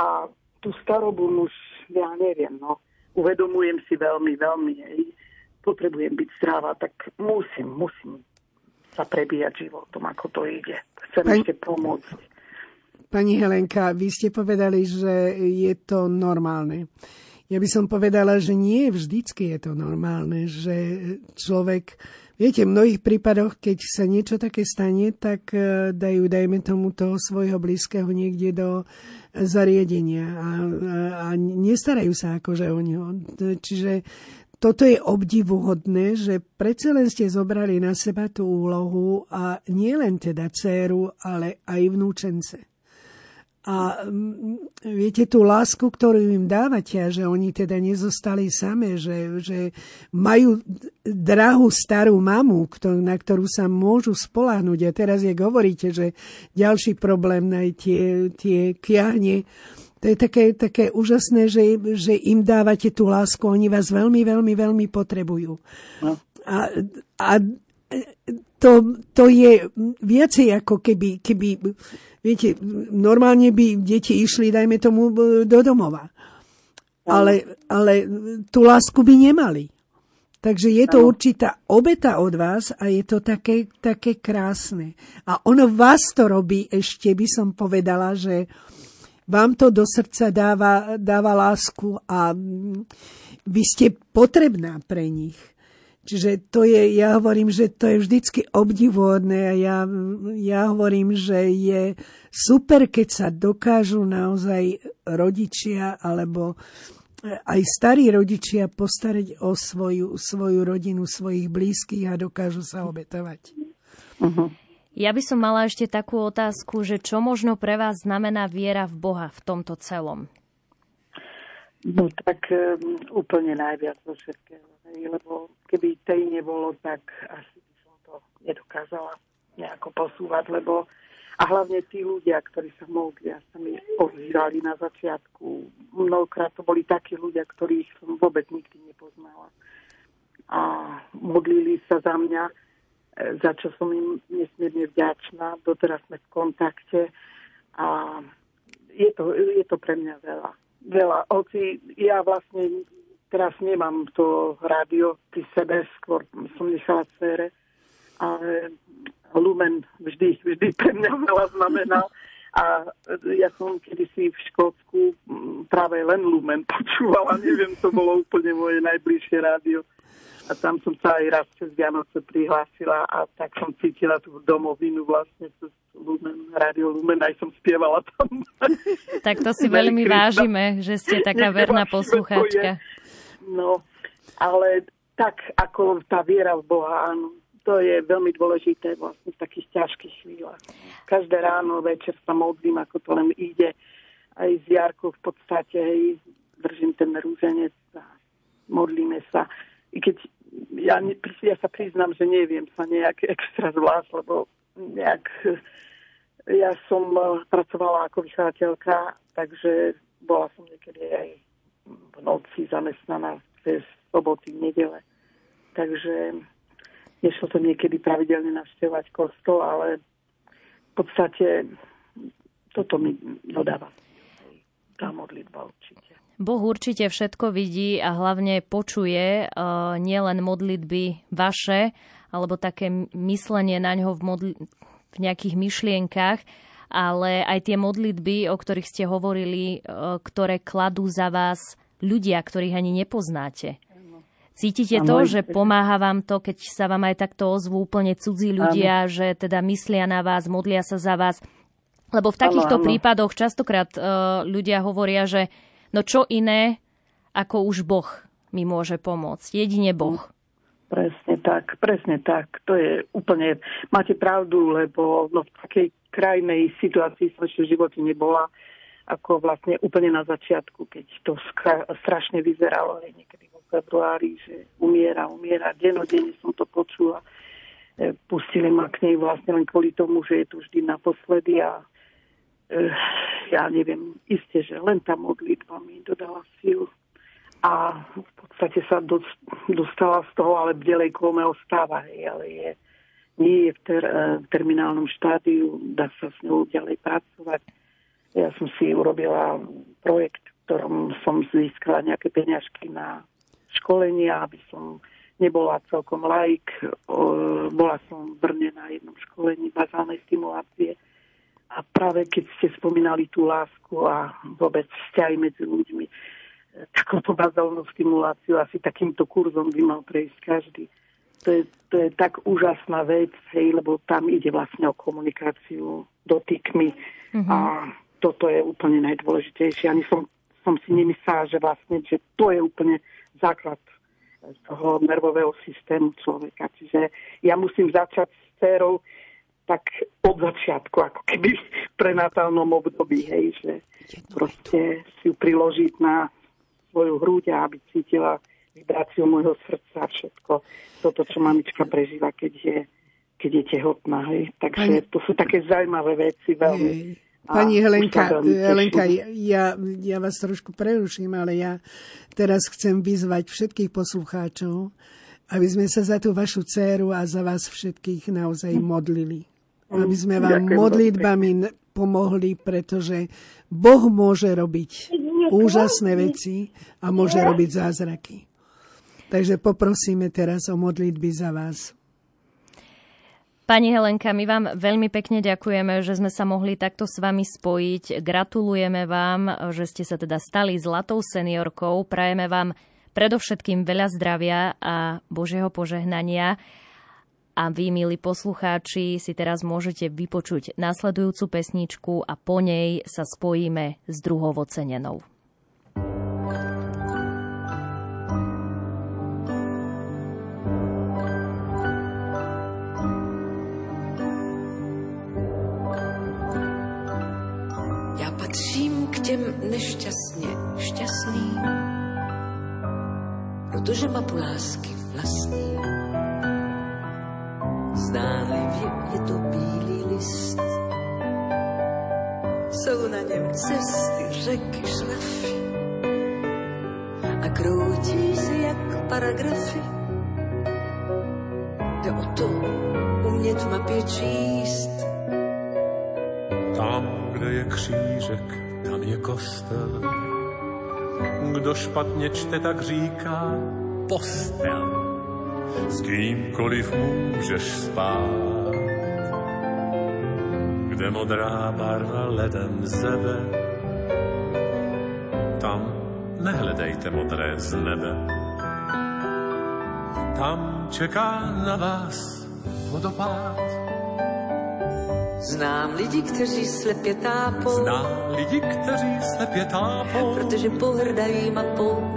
Speaker 8: a tú starobu už, ja neviem, no, uvedomujem si veľmi, veľmi, potrebujem byť zdravá, tak musím, musím sa prebíjať životom, ako to ide. Chcem Pani... ešte pomôcť.
Speaker 5: pani Helenka, vy ste povedali, že je to normálne. Ja by som povedala, že nie vždycky je to normálne, že človek, viete, v mnohých prípadoch, keď sa niečo také stane, tak e, dajú, dajme tomu, toho svojho blízkeho niekde do zariadenia a, a, a nestarajú sa akože o neho. Čiže toto je obdivuhodné, že predsa len ste zobrali na seba tú úlohu a nie len teda dceru, ale aj vnúčence. A mm, viete, tú lásku, ktorú im dávate, a že oni teda nezostali same, že, že majú drahú starú mamu, na ktorú sa môžu spolahnuť. A teraz, jak hovoríte, že ďalší problém na tie, tie kiahne, to je také, také úžasné, že, že im dávate tú lásku. Oni vás veľmi, veľmi, veľmi potrebujú. No. A, a to, to je viacej ako keby, keby Viete, normálne by deti išli, dajme tomu, do domova. Ale, ale tú lásku by nemali. Takže je to určitá obeta od vás a je to také, také krásne. A ono vás to robí ešte, by som povedala, že vám to do srdca dáva, dáva lásku a vy ste potrebná pre nich. Čiže to je, ja hovorím, že to je vždycky obdivuhodné a ja, ja hovorím, že je super, keď sa dokážu naozaj rodičia alebo aj starí rodičia postarať o svoju, svoju rodinu, svojich blízkych a dokážu sa obetovať.
Speaker 1: Uh-huh. Ja by som mala ešte takú otázku, že čo možno pre vás znamená viera v Boha v tomto celom?
Speaker 8: No tak um, úplne najviac zo všetkého lebo keby tej nebolo, tak asi by som to nedokázala nejako posúvať, lebo a hlavne tí ľudia, ktorí sa modlia, sa mi ozývali na začiatku. Mnohokrát to boli takí ľudia, ktorých som vôbec nikdy nepoznala. A modlili sa za mňa, za čo som im nesmierne vďačná. Doteraz sme v kontakte a je to, je to pre mňa veľa. Veľa. Oci, ja vlastne Teraz nemám to rádio pri sebe, skôr som nechala cére, ale Lumen vždy, vždy pre mňa veľa znamená. A ja som kedysi v Škótsku práve len Lumen počúvala, neviem, to bolo úplne moje najbližšie rádio. A tam som sa aj raz cez Vianoce prihlásila a tak som cítila tú domovinu vlastne cez Lumen, rádio Lumen, aj som spievala tam.
Speaker 1: Tak to si veľmi vážime, že ste taká verná poslucháčka.
Speaker 8: No, ale tak ako tá viera v Boha, áno, to je veľmi dôležité vlastne v takých ťažkých chvíľach. Každé ráno, večer sa modlím, ako to len ide. Aj z Jarkou v podstate, hej, držím ten rúženec a modlíme sa. I keď ja, ja sa priznám, že neviem sa nejak extra zvlášť, lebo nejak ja som eh, pracovala ako vychovateľka, takže bola som niekedy aj v noci zamestnaná cez soboty, nedele. Takže nešlo to niekedy pravidelne navštevovať kostol, ale v podstate toto mi dodáva tá modlitba určite.
Speaker 1: Boh určite všetko vidí a hlavne počuje uh, nielen modlitby vaše, alebo také myslenie na ňo v, modli- v nejakých myšlienkach, ale aj tie modlitby, o ktorých ste hovorili, e, ktoré kladú za vás ľudia, ktorých ani nepoznáte. Cítite to, že pomáha vám to, keď sa vám aj takto ozvú úplne cudzí ľudia, ano. že teda myslia na vás, modlia sa za vás? Lebo v takýchto ano, ano. prípadoch častokrát uh, ľudia hovoria, že no čo iné, ako už Boh mi môže pomôcť. Jedine Boh.
Speaker 8: Presne tak, presne tak. To je úplne, máte pravdu, lebo no, v takej krajnej situácii som ešte v živote nebola, ako vlastne úplne na začiatku, keď to strašne vyzeralo aj niekedy vo februári, že umiera, umiera. Denodene som to počula. E, pustili ma k nej vlastne len kvôli tomu, že je to vždy naposledy a ja neviem, isté, že len tá modlitba mi dodala sílu a v podstate sa dostala z toho, ale ďalej kome ostáva, hej, ale je nie je v, ter, e, v terminálnom štádiu, dá sa s ňou ďalej pracovať. Ja som si urobila projekt, v ktorom som získala nejaké peňažky na školenia, aby som nebola celkom laik. Bola som v Brne na jednom školení bazálnej stimulácie A práve keď ste spomínali tú lásku a vôbec vzťahy medzi ľuďmi, takúto bazálnu stimuláciu asi takýmto kurzom by mal prejsť každý. To je, to je tak úžasná vec, hej, lebo tam ide vlastne o komunikáciu dotykmi mm-hmm. a toto je úplne najdôležitejšie. Ani som, som si nemyslela, že vlastne, že to je úplne základ toho nervového systému človeka. Čiže ja musím začať s dcerou tak od začiatku, ako keby v prenatálnom období, hej, že proste si ju priložiť na svoju hruď a aby cítila vibráciu môjho srdca a všetko toto, čo mamička prežíva, keď je, keď je tehotná. Hej. Takže Pani... to sú také zaujímavé veci veľmi. Hej.
Speaker 5: Pani Helenka, Helenka ja, ja vás trošku preruším, ale ja teraz chcem vyzvať všetkých poslucháčov, aby sme sa za tú vašu dceru a za vás všetkých naozaj modlili. Aby sme vám Ďakujem modlitbami pomohli, pretože Boh môže robiť úžasné veci a môže robiť zázraky. Takže poprosíme teraz o modlitby za vás.
Speaker 1: Pani Helenka, my vám veľmi pekne ďakujeme, že sme sa mohli takto s vami spojiť. Gratulujeme vám, že ste sa teda stali zlatou seniorkou. Prajeme vám predovšetkým veľa zdravia a Božieho požehnania. A vy, milí poslucháči, si teraz môžete vypočuť následujúcu pesničku a po nej sa spojíme s druhou ocenenou.
Speaker 9: těm nešťastně šťastným, protože mapu lásky vlastní. Zdánlivě je to bílý list, jsou na něm cesty, řeky, šrafy a kroutí se jak paragrafy. Jde o to umět mapě číst.
Speaker 10: Tam, kde je křížek, tam je kostel. Kdo špatně čte, tak říká postel. S kýmkoliv můžeš spát. Kde modrá barva ledem zebe, tam nehledejte modré z nebe. Tam čeká na vás vodopád
Speaker 9: Znám lidi, kteří slepě tápou.
Speaker 10: Znám lidi, kteří slepě tápou.
Speaker 9: Protože pohrdají mapou.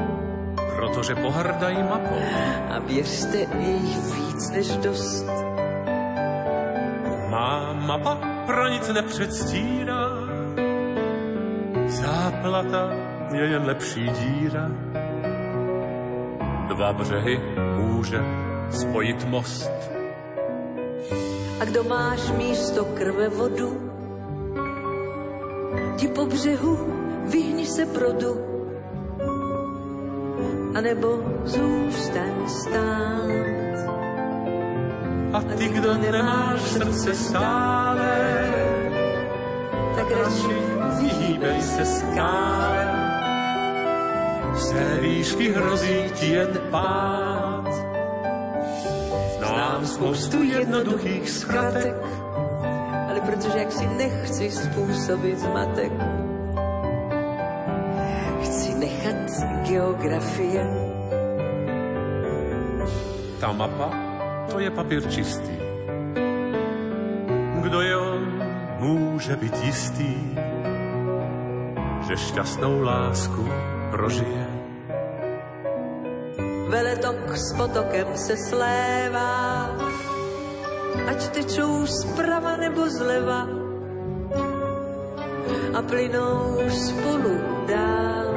Speaker 10: Protože pohrdají mapou.
Speaker 9: A věřte, je jich víc než dost.
Speaker 10: Má mapa pro nic nepředstírá. Záplata je jen lepší díra. Dva břehy může spojit most
Speaker 9: a kdo máš místo krve vodu, ti po břehu vyhni se produ, anebo zůstaň stát.
Speaker 10: A ty, kdo nemáš srdce stále,
Speaker 9: tak radši
Speaker 10: vyhýbej se skále. Z té výšky hrozí ti jen pád spoustu jednoduchých zkratek,
Speaker 9: ale protože jak si nechci způsobit zmatek, geografie.
Speaker 10: Ta mapa, to je papír čistý. Kdo je on, může být jistý, že šťastnou lásku prožije.
Speaker 9: Veletok s potokem se slévá, ať tečou zprava nebo zleva a plynou spolu dál.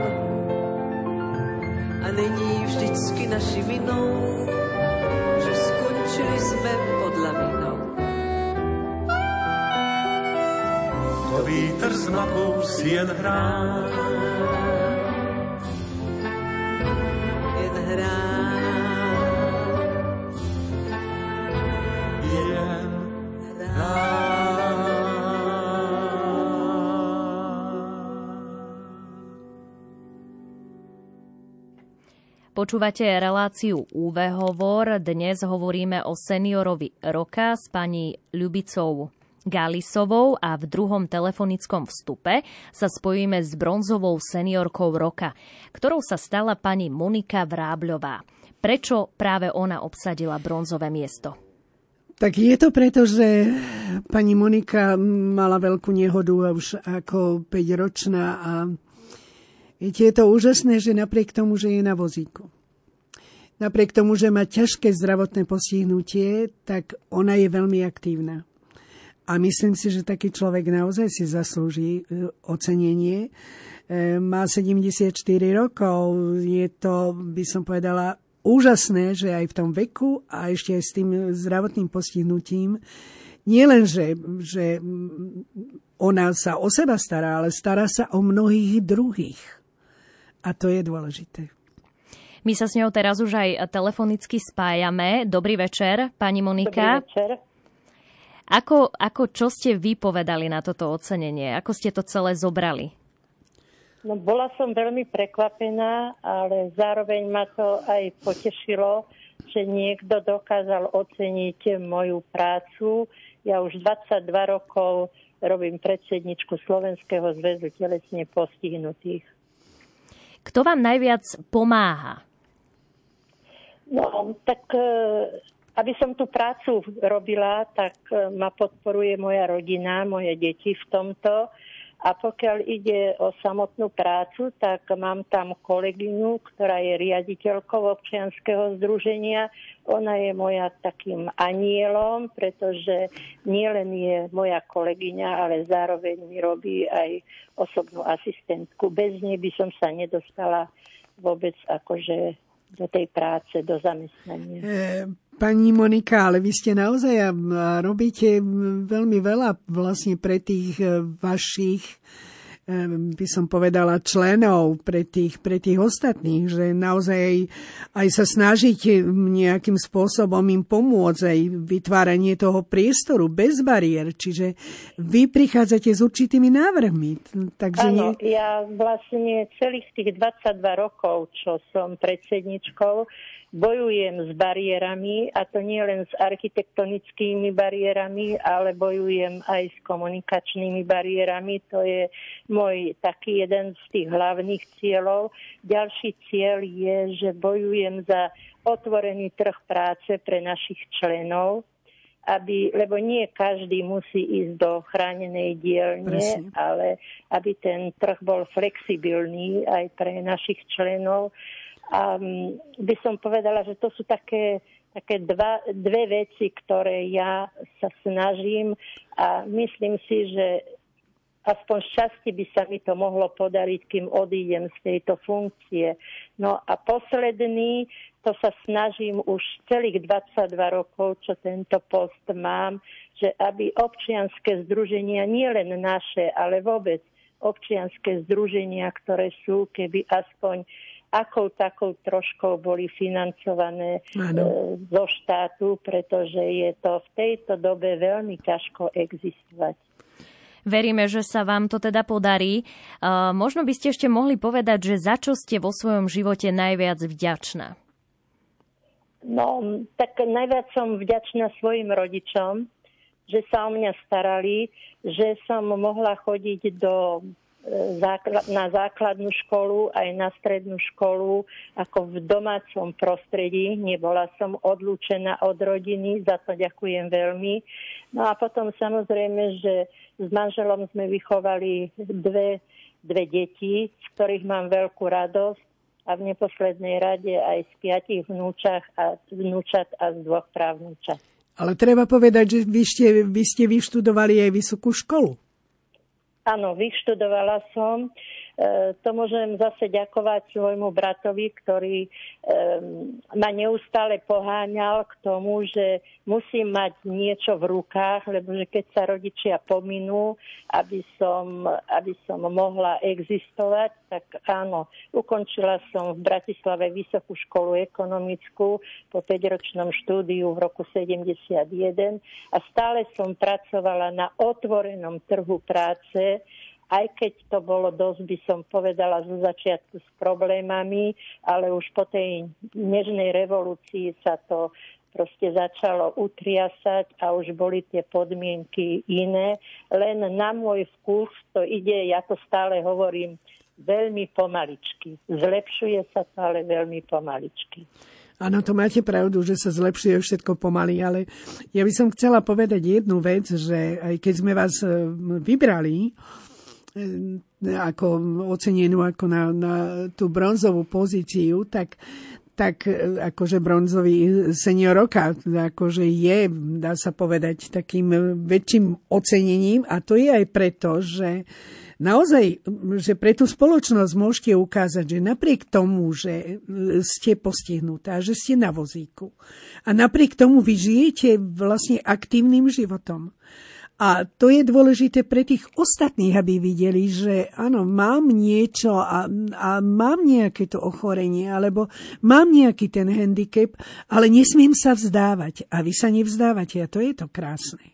Speaker 9: A není vždycky naši vinou, že skončili jsme pod lavinou.
Speaker 10: To vítr s mapou si jen
Speaker 1: Počúvate reláciu UV Hovor. Dnes hovoríme o seniorovi roka s pani Ľubicou Galisovou a v druhom telefonickom vstupe sa spojíme s bronzovou seniorkou roka, ktorou sa stala pani Monika Vrábľová. Prečo práve ona obsadila bronzové miesto?
Speaker 5: Tak je to preto, že pani Monika mala veľkú nehodu už ako 5-ročná a viete, je to úžasné, že napriek tomu, že je na vozíku, napriek tomu, že má ťažké zdravotné postihnutie, tak ona je veľmi aktívna. A myslím si, že taký človek naozaj si zaslúži e, ocenenie. E, má 74 rokov, je to, by som povedala, úžasné, že aj v tom veku a ešte aj s tým zdravotným postihnutím nie len, že, že ona sa o seba stará, ale stará sa o mnohých druhých. A to je dôležité.
Speaker 1: My sa s ňou teraz už aj telefonicky spájame. Dobrý večer, pani Monika.
Speaker 11: Dobrý večer.
Speaker 1: Ako, ako čo ste vy povedali na toto ocenenie? Ako ste to celé zobrali?
Speaker 11: No, bola som veľmi prekvapená, ale zároveň ma to aj potešilo, že niekto dokázal oceniť moju prácu. Ja už 22 rokov robím predsedničku Slovenského zväzu telesne postihnutých.
Speaker 1: Kto vám najviac pomáha?
Speaker 11: No, tak e, aby som tú prácu robila, tak e, ma podporuje moja rodina, moje deti v tomto. A pokiaľ ide o samotnú prácu, tak mám tam kolegyňu, ktorá je riaditeľkou občianského združenia. Ona je moja takým anielom, pretože nielen je moja kolegyňa, ale zároveň mi robí aj osobnú asistentku. Bez nej by som sa nedostala vôbec akože do tej práce, do zamestnania. E,
Speaker 5: Pani Monika, ale vy ste naozaj robíte veľmi veľa vlastne pre tých e, vašich by som povedala, členov, pre tých, pre tých ostatných, že naozaj aj sa snažíte nejakým spôsobom im pomôcť, aj vytváranie toho priestoru bez bariér. Čiže vy prichádzate s určitými návrhmi.
Speaker 11: Takže Áno, nie... ja vlastne celých tých 22 rokov, čo som predsedničkou, bojujem s bariérami a to nie len s architektonickými bariérami, ale bojujem aj s komunikačnými bariérami. To je môj taký jeden z tých hlavných cieľov. Ďalší cieľ je, že bojujem za otvorený trh práce pre našich členov, aby, lebo nie každý musí ísť do chránenej dielne, Presne. ale aby ten trh bol flexibilný aj pre našich členov a by som povedala, že to sú také, také dva, dve veci, ktoré ja sa snažím a myslím si, že aspoň šťastie by sa mi to mohlo podariť, kým odídem z tejto funkcie. No a posledný, to sa snažím už celých 22 rokov, čo tento post mám, že aby občianské združenia, nie len naše, ale vôbec občianské združenia, ktoré sú, keby aspoň akou takou troškou boli financované ano. E, zo štátu, pretože je to v tejto dobe veľmi ťažko existovať.
Speaker 1: Veríme, že sa vám to teda podarí. Uh, možno by ste ešte mohli povedať, že za čo ste vo svojom živote najviac vďačná?
Speaker 11: No, tak najviac som vďačná svojim rodičom, že sa o mňa starali, že som mohla chodiť do na základnú školu aj na strednú školu ako v domácom prostredí. Nebola som odlúčená od rodiny, za to ďakujem veľmi. No a potom samozrejme, že s manželom sme vychovali dve, dve deti, z ktorých mám veľkú radosť a v neposlednej rade aj z piatich vnúčach a, vnúčat a z dvoch právnúčat.
Speaker 5: Ale treba povedať, že vy ste, vy ste vyštudovali aj vysokú školu.
Speaker 11: Áno, vyštudovala som. To môžem zase ďakovať svojmu bratovi, ktorý ma neustále poháňal k tomu, že musím mať niečo v rukách, lebo že keď sa rodičia pominú, aby som, aby som mohla existovať, tak áno, ukončila som v Bratislave Vysokú školu ekonomickú po 5-ročnom štúdiu v roku 71 a stále som pracovala na otvorenom trhu práce aj keď to bolo dosť, by som povedala, zo začiatku s problémami, ale už po tej nežnej revolúcii sa to proste začalo utriasať a už boli tie podmienky iné. Len na môj vkus to ide, ja to stále hovorím, veľmi pomaličky. Zlepšuje sa to, ale veľmi pomaličky.
Speaker 5: Áno, to máte pravdu, že sa zlepšuje všetko pomaly, ale ja by som chcela povedať jednu vec, že aj keď sme vás e, vybrali, ako ocenenú ako na, na tú bronzovú pozíciu, tak tak e, akože bronzový senior roka akože je, dá sa povedať, takým väčším ocenením. A to je aj preto, že naozaj, že pre tú spoločnosť môžete ukázať, že napriek tomu, že e, ste postihnutá, že ste na vozíku a napriek tomu vy žijete vlastne aktívnym životom a to je dôležité pre tých ostatných, aby videli, že áno, mám niečo a, a mám nejaké to ochorenie, alebo mám nejaký ten handicap, ale nesmiem sa vzdávať. A vy sa nevzdávate a to je to krásne.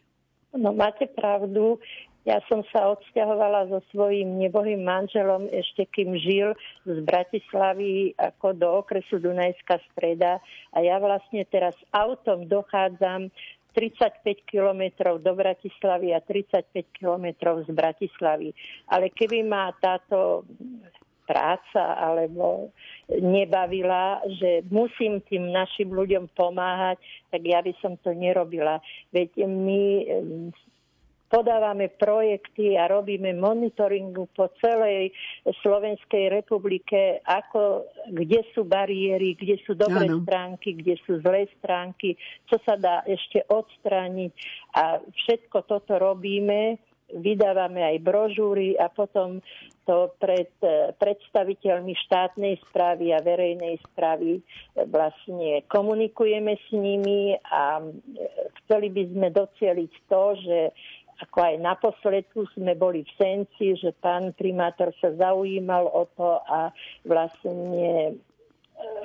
Speaker 11: No máte pravdu. Ja som sa odsťahovala so svojím nebohým manželom ešte kým žil z Bratislavy ako do okresu Dunajská streda a ja vlastne teraz autom dochádzam 35 kilometrov do Bratislavy a 35 kilometrov z Bratislavy. Ale keby ma táto práca alebo nebavila, že musím tým našim ľuďom pomáhať, tak ja by som to nerobila. Veď my podávame projekty a robíme monitoringu po celej Slovenskej republike, ako, kde sú bariéry, kde sú dobré ano. stránky, kde sú zlé stránky, čo sa dá ešte odstrániť. A všetko toto robíme, vydávame aj brožúry a potom to pred predstaviteľmi štátnej správy a verejnej správy vlastne komunikujeme s nimi a chceli by sme docieliť to, že ako aj naposledku sme boli v Senci, že pán primátor sa zaujímal o to a vlastne e,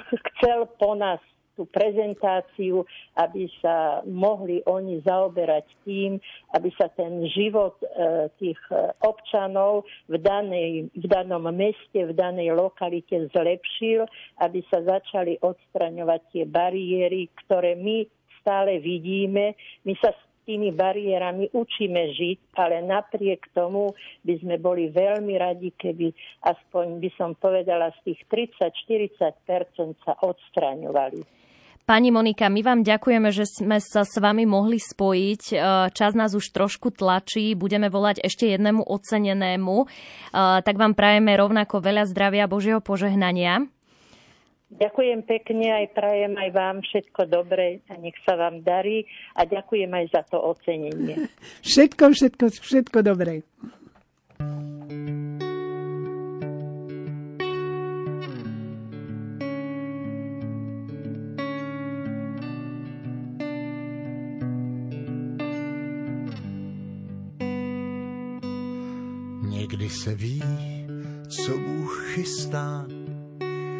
Speaker 11: chcel po nás tú prezentáciu, aby sa mohli oni zaoberať tým, aby sa ten život e, tých e, občanov v, danej, v danom meste, v danej lokalite zlepšil, aby sa začali odstraňovať tie bariéry, ktoré my stále vidíme. My sa tými bariérami učíme žiť, ale napriek tomu by sme boli veľmi radi, keby aspoň by som povedala z tých 30-40% sa odstraňovali.
Speaker 1: Pani Monika, my vám ďakujeme, že sme sa s vami mohli spojiť. E, čas nás už trošku tlačí, budeme volať ešte jednému ocenenému. E, tak vám prajeme rovnako veľa zdravia a Božieho požehnania.
Speaker 11: Ďakujem pekne, aj prajem aj vám všetko dobré a nech sa vám darí a ďakujem aj za to ocenenie.
Speaker 5: Všetko, všetko, všetko dobré.
Speaker 6: Někdy se ví, co Bůh chystá,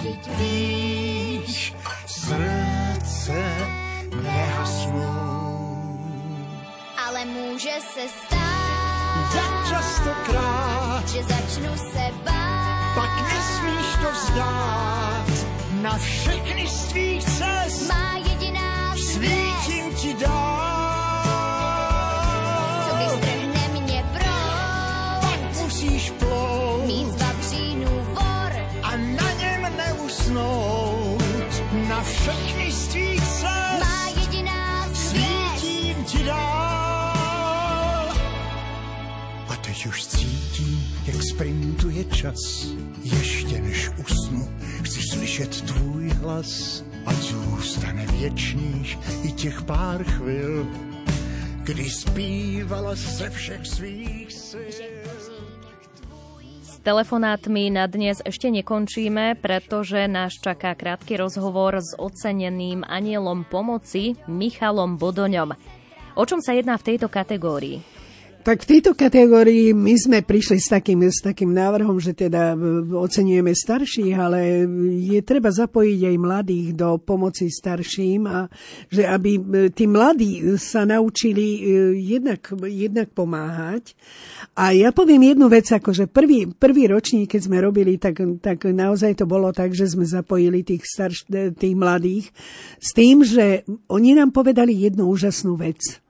Speaker 6: Vždyť víš, srdce nehasnou.
Speaker 12: Ale může se stát,
Speaker 6: tak častokrát,
Speaker 12: že začnu se bát,
Speaker 6: pak nesmíš to vzdát. Na všechny z tvých cest
Speaker 12: má jediná
Speaker 6: svítím ti dát. Všechny z tvých cest.
Speaker 12: Má jediná
Speaker 6: Svítím ti dál. A teď už cítím, jak sprintuje čas. Ještě než usnu, chci slyšet tvůj hlas. A zůstane věčných i těch pár chvil, kdy zpívala ze všech svých sil
Speaker 1: telefonátmi na dnes ešte nekončíme, pretože nás čaká krátky rozhovor s oceneným anielom pomoci Michalom Bodoňom. O čom sa jedná v tejto kategórii?
Speaker 5: Tak v tejto kategórii my sme prišli s takým, s takým návrhom, že teda oceňujeme starších, ale je treba zapojiť aj mladých do pomoci starším a že aby e, tí mladí sa naučili e, jednak, jednak pomáhať. A ja poviem jednu vec, ako že prvý, prvý ročník, keď sme robili, tak, tak naozaj to bolo tak, že sme zapojili tých, starš, tých mladých s tým, že oni nám povedali jednu úžasnú vec E,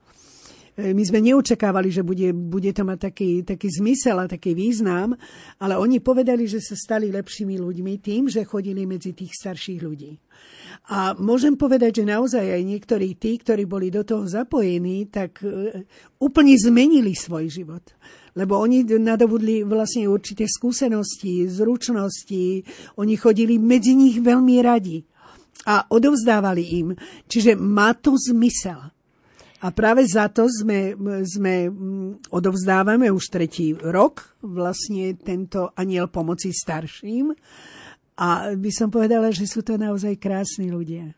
Speaker 5: my sme neočakávali, že bude, bude to mať taký, taký zmysel a taký význam, ale oni povedali, že sa stali lepšími ľuďmi tým, že chodili medzi tých starších ľudí. A môžem povedať, že naozaj aj niektorí tí, ktorí boli do toho zapojení, tak e, úplne zmenili svoj život. Lebo oni nadobudli vlastne určité skúsenosti, zručnosti, oni chodili medzi nich veľmi radi a odovzdávali im. Čiže má to zmysel. A práve za to sme, sme mm, odovzdávame už tretí rok vlastne tento aniel pomoci starším. A by som povedala, že sú to naozaj krásni ľudia.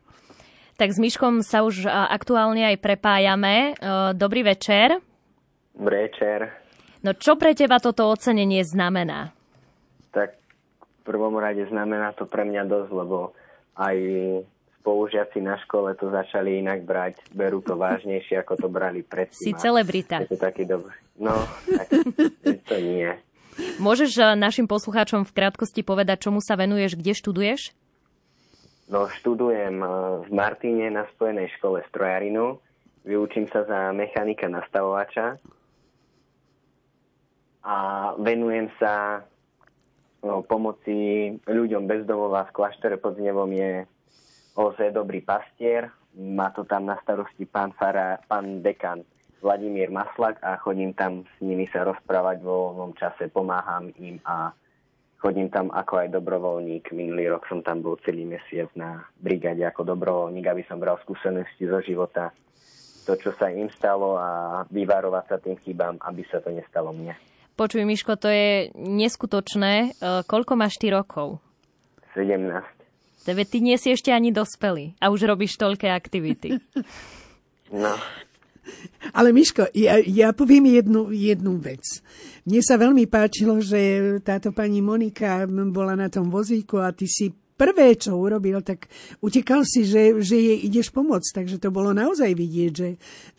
Speaker 1: Tak s Myškom sa už aktuálne aj prepájame. Dobrý večer.
Speaker 13: Dobrý večer.
Speaker 1: No čo pre teba toto ocenenie znamená?
Speaker 13: Tak v prvom rade znamená to pre mňa dosť, lebo aj spolužiaci na škole to začali inak brať, berú to vážnejšie, ako to brali predtým.
Speaker 1: Si celebrita.
Speaker 13: Je to taký dobrý. No, tak to nie.
Speaker 1: Môžeš eh, našim poslucháčom v krátkosti povedať, čomu sa venuješ, kde študuješ?
Speaker 13: No, študujem eh, v Martine na Spojenej škole strojarinu. Vyučím sa za mechanika nastavovača. A venujem sa no, pomoci ľuďom bez domova v kláštore pod Znevom je OZ Dobrý pastier. Má to tam na starosti pán, Fara, pán dekan Vladimír Maslak a chodím tam s nimi sa rozprávať vo voľnom čase, pomáham im a chodím tam ako aj dobrovoľník. Minulý rok som tam bol celý mesiac na brigade ako dobrovoľník, aby som bral skúsenosti zo života, to, čo sa im stalo a vyvarovať sa tým chybám, aby sa to nestalo mne.
Speaker 1: Počuj, Miško, to je neskutočné. E, koľko máš ty rokov?
Speaker 13: 17.
Speaker 1: Tebe ty nie si ešte ani dospelý a už robíš toľké aktivity.
Speaker 13: No.
Speaker 5: Ale Miško, ja, ja poviem jednu, jednu vec. Mne sa veľmi páčilo, že táto pani Monika bola na tom vozíku a ty si prvé, čo urobil, tak utekal si, že, že jej ideš pomôcť. Takže to bolo naozaj vidieť, že,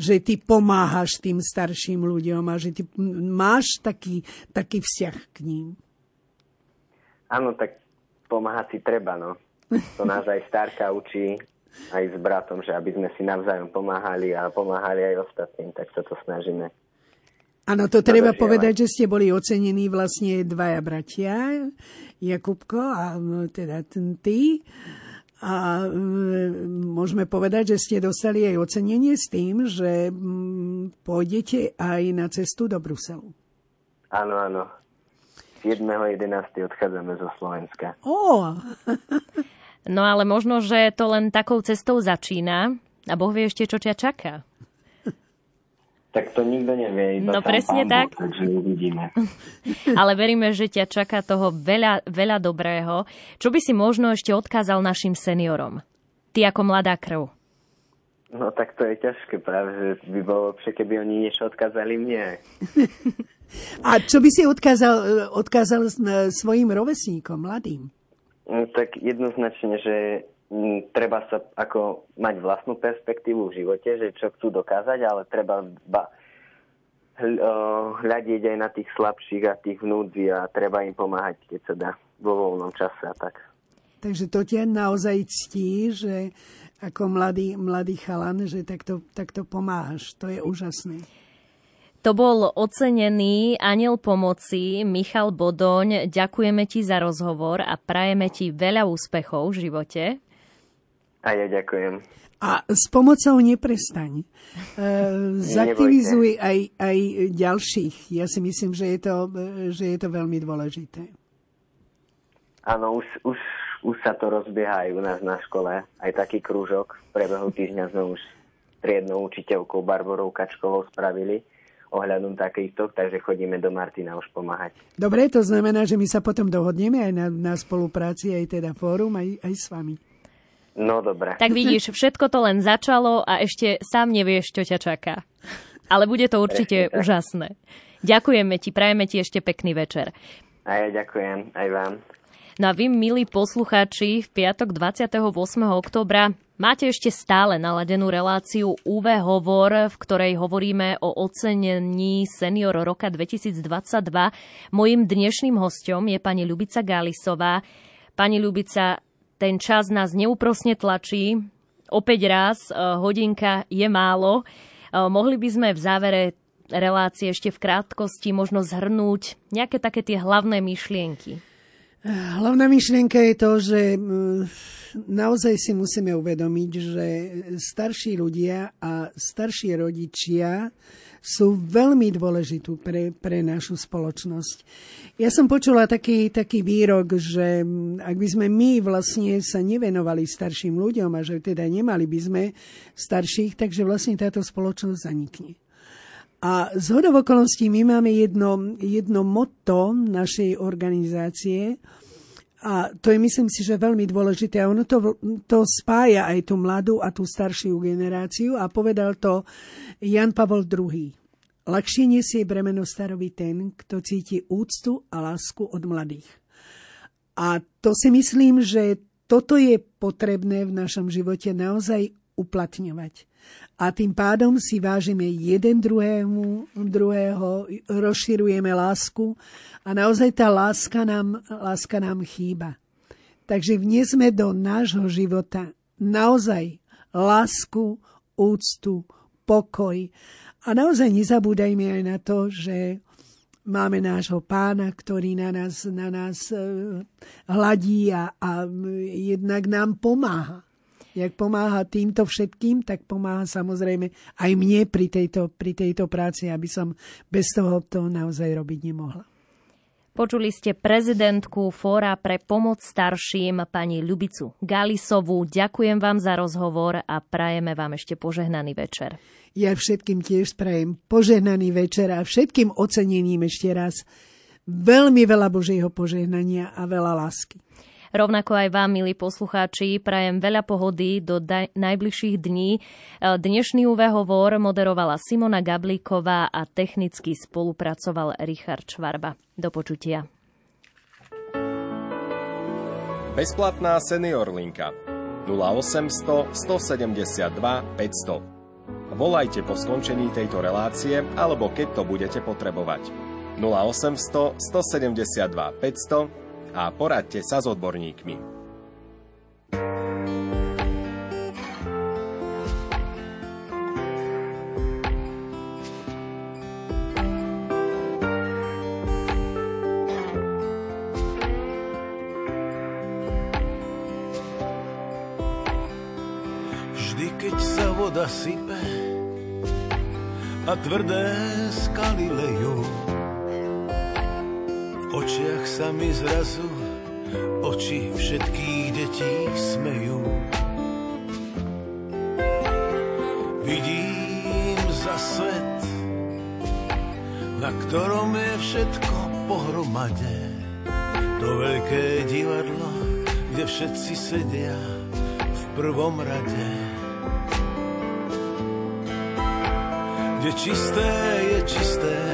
Speaker 5: že ty pomáhaš tým starším ľuďom a že ty máš taký, taký vzťah k ním.
Speaker 13: Áno, tak pomáhať si treba, no. To nás aj starka učí, aj s bratom, že aby sme si navzájom pomáhali a pomáhali aj ostatným, tak sa to snažíme.
Speaker 5: Áno, to treba povedať, že ste boli ocenení vlastne dvaja bratia, Jakubko a teda ty. A môžeme povedať, že ste dostali aj ocenenie s tým, že pôjdete aj na cestu do Bruselu.
Speaker 13: Áno, áno. 7.11. odchádzame zo Slovenska.
Speaker 5: Oh.
Speaker 1: no ale možno, že to len takou cestou začína a Boh vie ešte, čo ťa čaká.
Speaker 13: Tak to nikto nevie.
Speaker 1: Iba no presne tak.
Speaker 13: Boh, takže uvidíme.
Speaker 1: Ale veríme, že ťa čaká toho veľa, veľa dobrého. Čo by si možno ešte odkázal našim seniorom? Ty ako mladá krv.
Speaker 13: No tak to je ťažké práve, že by bolo lepšie, keby oni niečo odkázali mne.
Speaker 5: A čo by si odkázal, odkázal svojim rovesníkom, mladým?
Speaker 13: No, tak jednoznačne, že m, treba sa ako mať vlastnú perspektívu v živote, že čo chcú dokázať, ale treba ba, hľadiť aj na tých slabších a tých vnúdzi a treba im pomáhať, keď sa dá vo voľnom čase a tak.
Speaker 5: Takže to ťa naozaj ctí, že ako mladý, mladý chalan, že takto, takto pomáhaš. To je úžasné.
Speaker 1: To bol ocenený aniel pomoci Michal Bodoň. Ďakujeme ti za rozhovor a prajeme ti veľa úspechov v živote.
Speaker 13: A ja ďakujem.
Speaker 5: A s pomocou neprestaň. E, zaktivizuj aj, aj ďalších. Ja si myslím, že je to, že je to veľmi dôležité.
Speaker 13: Áno, už, už, už sa to rozbieha aj u nás na škole. Aj taký krúžok. V priebehu týždňa sme už triednou učiteľkou Barborou Kačkovou spravili ohľadom takýchto, takže chodíme do Martina už pomáhať.
Speaker 5: Dobre, to znamená, že my sa potom dohodneme aj na, na spolupráci, aj teda fórum, aj, aj s vami.
Speaker 13: No dobre.
Speaker 1: Tak vidíš, všetko to len začalo a ešte sám nevieš, čo ťa čaká. Ale bude to určite úžasné. Ďakujeme ti, prajeme ti ešte pekný večer.
Speaker 13: A ja ďakujem, aj vám.
Speaker 1: No a vy, milí poslucháči, v piatok 28. oktobra máte ešte stále naladenú reláciu UV Hovor, v ktorej hovoríme o ocenení Senior roka 2022. Mojím dnešným hostom je pani Ľubica Galisová. Pani Ľubica, ten čas nás neúprosne tlačí. Opäť raz, eh, hodinka je málo. Eh, mohli by sme v závere relácie ešte v krátkosti možno zhrnúť nejaké také tie hlavné myšlienky.
Speaker 5: Hlavná myšlienka je to, že naozaj si musíme uvedomiť, že starší ľudia a starší rodičia sú veľmi dôležitú pre, pre našu spoločnosť. Ja som počula taký, taký výrok, že ak by sme my vlastne sa nevenovali starším ľuďom a že teda nemali by sme starších, takže vlastne táto spoločnosť zanikne. A z hodov okolností my máme jedno, jedno motto našej organizácie a to je myslím si, že veľmi dôležité. A ono to, to spája aj tú mladú a tú staršiu generáciu a povedal to Jan Pavol II. Ľahšie nesie bremeno staroby ten, kto cíti úctu a lásku od mladých. A to si myslím, že toto je potrebné v našom živote naozaj uplatňovať a tým pádom si vážime jeden druhému, druhého, rozširujeme lásku. A naozaj tá láska nám, láska nám chýba. Takže vniesme do nášho života naozaj lásku, úctu, pokoj. A naozaj nezabúdajme aj na to, že máme nášho pána, ktorý na nás, na nás eh, hladí a, a jednak nám pomáha jak pomáha týmto všetkým, tak pomáha samozrejme aj mne pri tejto, pri tejto práci, aby som bez toho to naozaj robiť nemohla.
Speaker 1: Počuli ste prezidentku Fóra pre pomoc starším, pani Ľubicu Galisovú. Ďakujem vám za rozhovor a prajeme vám ešte požehnaný večer.
Speaker 5: Ja všetkým tiež prajem požehnaný večer a všetkým ocenením ešte raz veľmi veľa Božieho požehnania a veľa lásky.
Speaker 1: Rovnako aj vám, milí poslucháči, prajem veľa pohody do daj- najbližších dní. E, dnešný UV hovor moderovala Simona Gablíková a technicky spolupracoval Richard Švarba. Do počutia.
Speaker 4: Bezplatná senior linka 0800 172 500. Volajte po skončení tejto relácie alebo keď to budete potrebovať. 0800 172 500 a poradte sa s odborníkmi.
Speaker 14: Tvrdé skaly lejú, zrazu oči všetkých detí smejú. Vidím za svet, na ktorom je všetko pohromade. To veľké divadlo, kde všetci sedia v prvom rade. kde čisté je čisté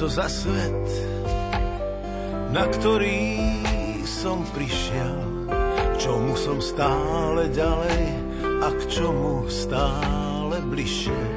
Speaker 14: To za svet, na ktorý som prišiel, k čomu som stále ďalej a k čomu stále bližšie.